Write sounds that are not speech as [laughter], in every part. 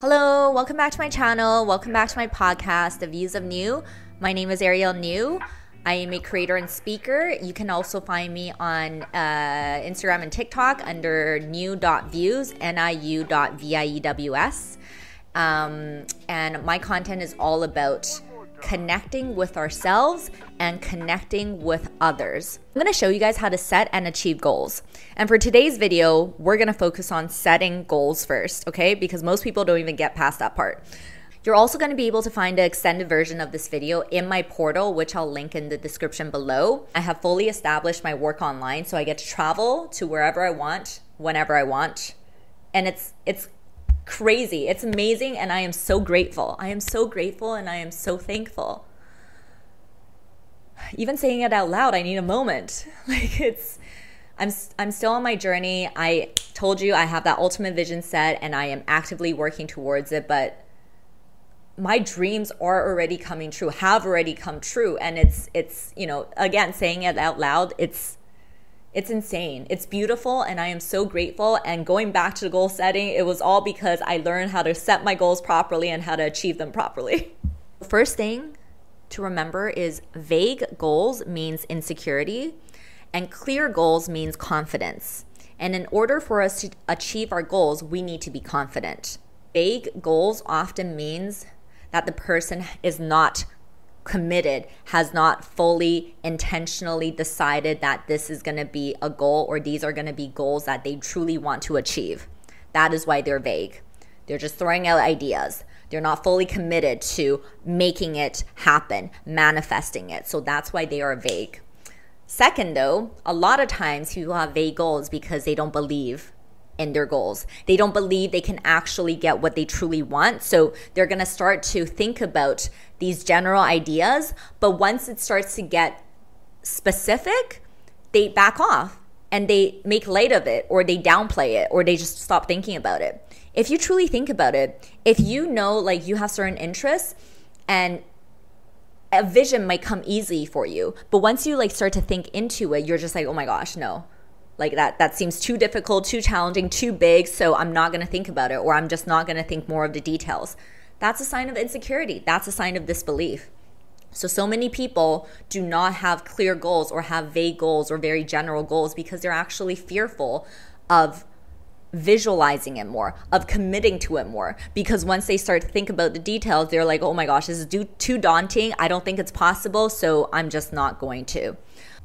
Hello, welcome back to my channel. Welcome back to my podcast, The Views of Niu. My name is Ariel Niu. I am a creator and speaker. You can also find me on uh, Instagram and TikTok under niu.views, N-I-U.V-I-E-W-S. Um, and my content is all about connecting with ourselves and connecting with others. I'm gonna show you guys how to set and achieve goals. And for today's video, we're gonna focus on setting goals first, okay? Because most people don't even get past that part. You're also going to be able to find an extended version of this video in my portal, which I'll link in the description below. I have fully established my work online, so I get to travel to wherever I want, whenever I want. And it's it's crazy. It's amazing and I am so grateful. I am so grateful and I am so thankful. Even saying it out loud, I need a moment. [laughs] Like it's I'm I'm still on my journey. I told you I have that ultimate vision set and I am actively working towards it, but my dreams are already coming true, have already come true and it's it's, you know, again saying it out loud, it's it's insane. It's beautiful, and I am so grateful. And going back to the goal setting, it was all because I learned how to set my goals properly and how to achieve them properly. [laughs] First thing to remember is vague goals means insecurity, and clear goals means confidence. And in order for us to achieve our goals, we need to be confident. Vague goals often means that the person is not committed, has not fully intentionally decided that this is going to be a goal or these are going to be goals that they truly want to achieve. That is why they're vague. They're just throwing out ideas. They're not fully committed to making it happen, manifesting it. So that's why they are vague. Second, though, a lot of times people have vague goals because they don't believe in their goals. They don't believe they can actually get what they truly want. So they're going to start to think about these general ideas. But once it starts to get specific, they back off and they make light of it or they downplay it or they just stop thinking about it. If you truly think about it, if you know like you have certain interests and a vision might come easy for you, but once you like start to think into it, you're just like, "Oh my gosh, no like that that seems too difficult too challenging too big so i'm not going to think about it or i'm just not going to think more of the details that's a sign of insecurity that's a sign of disbelief so so many people do not have clear goals or have vague goals or very general goals because they're actually fearful of visualizing it more, of committing to it more. Because once they start to think about the details, they're like, oh my gosh, this is too daunting. I don't think it's possible. So I'm just not going to.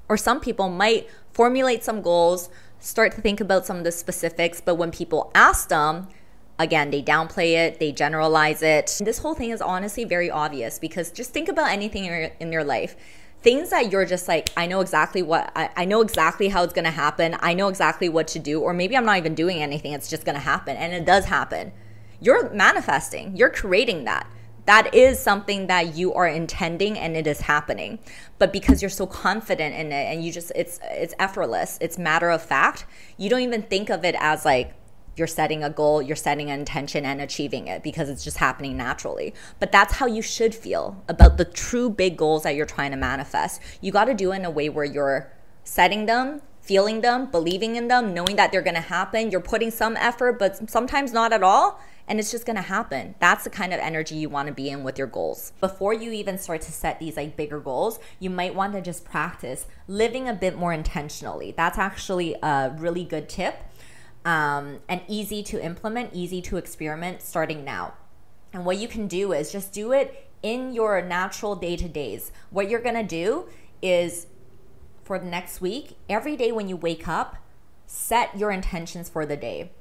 Or some people might formulate some goals, start to think about some of the specifics, but when people ask them, again, they downplay it, they generalize it. This whole thing is honestly very obvious because just think about anything in your, in your life. Things that you're just like, I know exactly what, I, I know exactly how it's gonna happen. I know exactly what to do. Or maybe I'm not even doing anything, it's just gonna happen. And it does happen. You're manifesting, you're creating that that is something that you are intending and it is happening. But because you're so confident in it and you just it's it's effortless it's matter of fact you don't even think of it as like you're setting a goal you're setting an intention and achieving it because it's just happening naturally. But that's how you should feel about the true big goals that you're trying to manifest. You got to do it in a way where you're setting them feeling them believing in them knowing that they're going to happen. You're putting some effort but sometimes not at all and it's just going to happen. That's the kind of energy you want to be in with your goals. Before you even start to set these like bigger goals, you might want to just practice living a bit more intentionally. That's actually a really good tip um, and easy to implement, easy to experiment starting now. And what you can do is just do it in your natural day to days. What you're going to do is for the next week, every day when you wake up, set your intentions for the day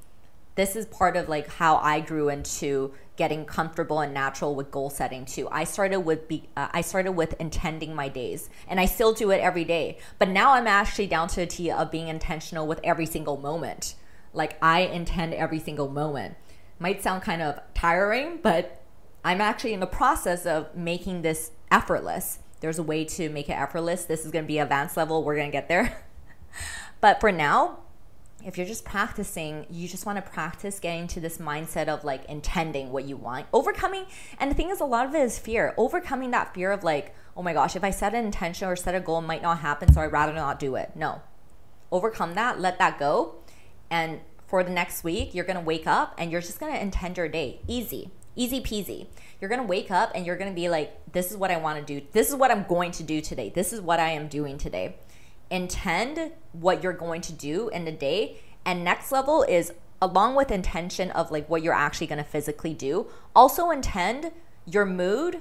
this is part of like how I grew into getting comfortable and natural with goal setting too. I started with be, uh, I started with intending my days, and I still do it every day. But now I'm actually down to the T of being intentional with every single moment. Like I intend every single moment. Might sound kind of tiring, but I'm actually in the process of making this effortless. There's a way to make it effortless. This is going to be advanced level. We're going to get there. [laughs] but for now, if you're just practicing, you just want to practice getting to this mindset of like intending what you want, overcoming. And the thing is, a lot of it is fear, overcoming that fear of like, oh my gosh, if I set an intention or set a goal, it might not happen, so I'd rather not do it. No, overcome that, let that go, and for the next week, you're gonna wake up and you're just gonna intend your day. Easy, easy peasy. You're gonna wake up and you're gonna be like, this is what I wanna do. This is what I'm going to do today. This is what I am doing today. Intend what you're going to do in the day. And next level is along with intention of like what you're actually gonna physically do, also intend your mood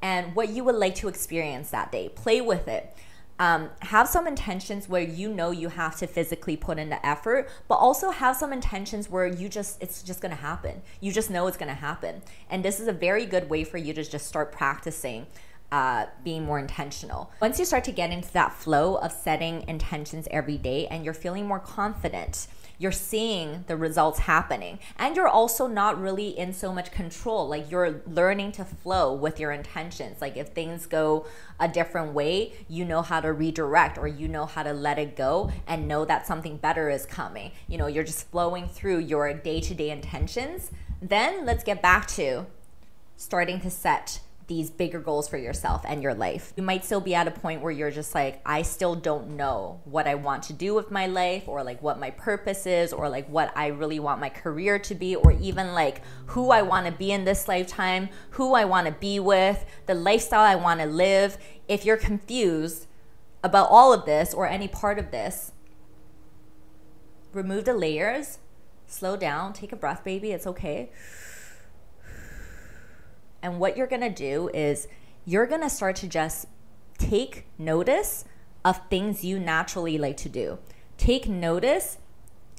and what you would like to experience that day. Play with it um, have some intentions where you know you have to physically put in the effort, but also have some intentions where you just, it's just gonna happen. You just know it's gonna happen. And this is a very good way for you to just start practicing. Uh, being more intentional. Once you start to get into that flow of setting intentions every day and you're feeling more confident, you're seeing the results happening. And you're also not really in so much control. Like you're learning to flow with your intentions. Like if things go a different way you know how to redirect or you know how to let it go and know that something better is coming. You know you're just flowing through your day-to-day intentions. Then let's get back to starting to set these bigger goals for yourself and your life. You might still be at a point where you're just like, I still don't know what I want to do with my life, or like what my purpose is, or like what I really want my career to be, or even like who I want to be in this lifetime, who I want to be with, the lifestyle I want to live. If you're confused about all of this or any part of this, remove the layers, slow down, take a breath, baby. It's okay and what you're gonna do is you're gonna start to just take notice of things you naturally like to do. Take notice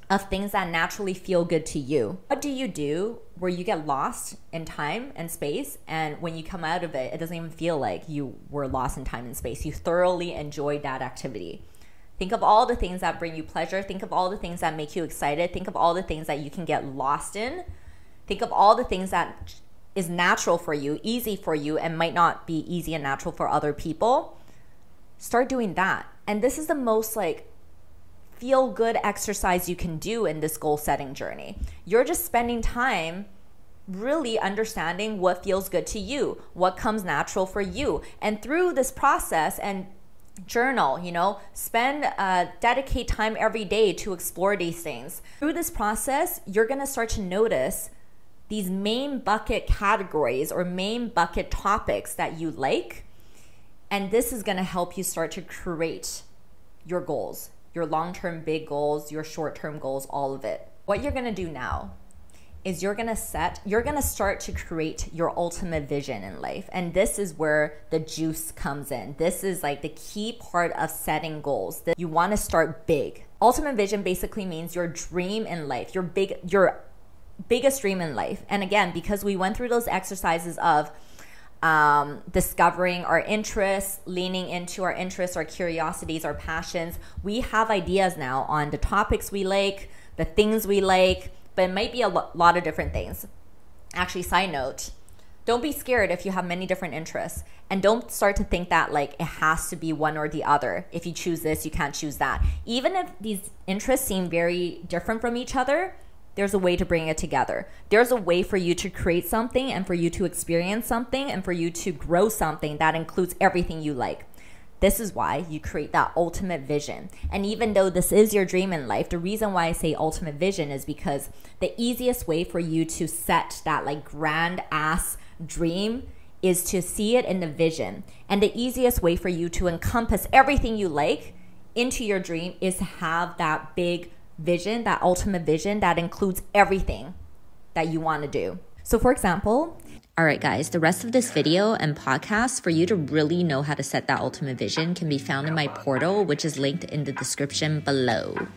of things that naturally feel good to you. What do you do where you get lost in time and space and when you come out of it, it doesn't even feel like you were lost in time and space. You thoroughly enjoyed that activity. Think of all the things that bring you pleasure. Think of all the things that make you excited. Think of all the things that you can get lost in. Think of all the things that is natural for you, easy for you, and might not be easy and natural for other people, start doing that. And this is the most like feel good exercise you can do in this goal setting journey. You're just spending time really understanding what feels good to you, what comes natural for you. And through this process and journal, you know, spend, uh, dedicate time every day to explore these things. Through this process, you're gonna start to notice these main bucket categories or main bucket topics that you like. And this is going to help you start to create your goals, your long term big goals, your short term goals, all of it. What you're going to do now is you're going to set, you're going to start to create your ultimate vision in life. And this is where the juice comes in. This is like the key part of setting goals. That you want to start big. Ultimate vision basically means your dream in life, your big, your biggest dream in life. And again, because we went through those exercises of um, discovering our interests, leaning into our interests, our curiosities, our passions, we have ideas now on the topics we like, the things we like, but it might be a lo- lot of different things. Actually, side note, don't be scared if you have many different interests and don't start to think that like it has to be one or the other if you choose this you can't choose that even if these interests seem very different from each other there's a way to bring it together. There's a way for you to create something and for you to experience something and for you to grow something that includes everything you like. This is why you create that ultimate vision. And even though this is your dream in life, the reason why I say ultimate vision is because the easiest way for you to set that like grand ass dream is to see it in the vision. And the easiest way for you to encompass everything you like into your dream is to have that big vision, that ultimate vision that includes everything that you want to do. So, for example, all right, guys, the rest of this video and podcast for you to really know how to set that ultimate vision can be found in my portal, which is linked in the description below.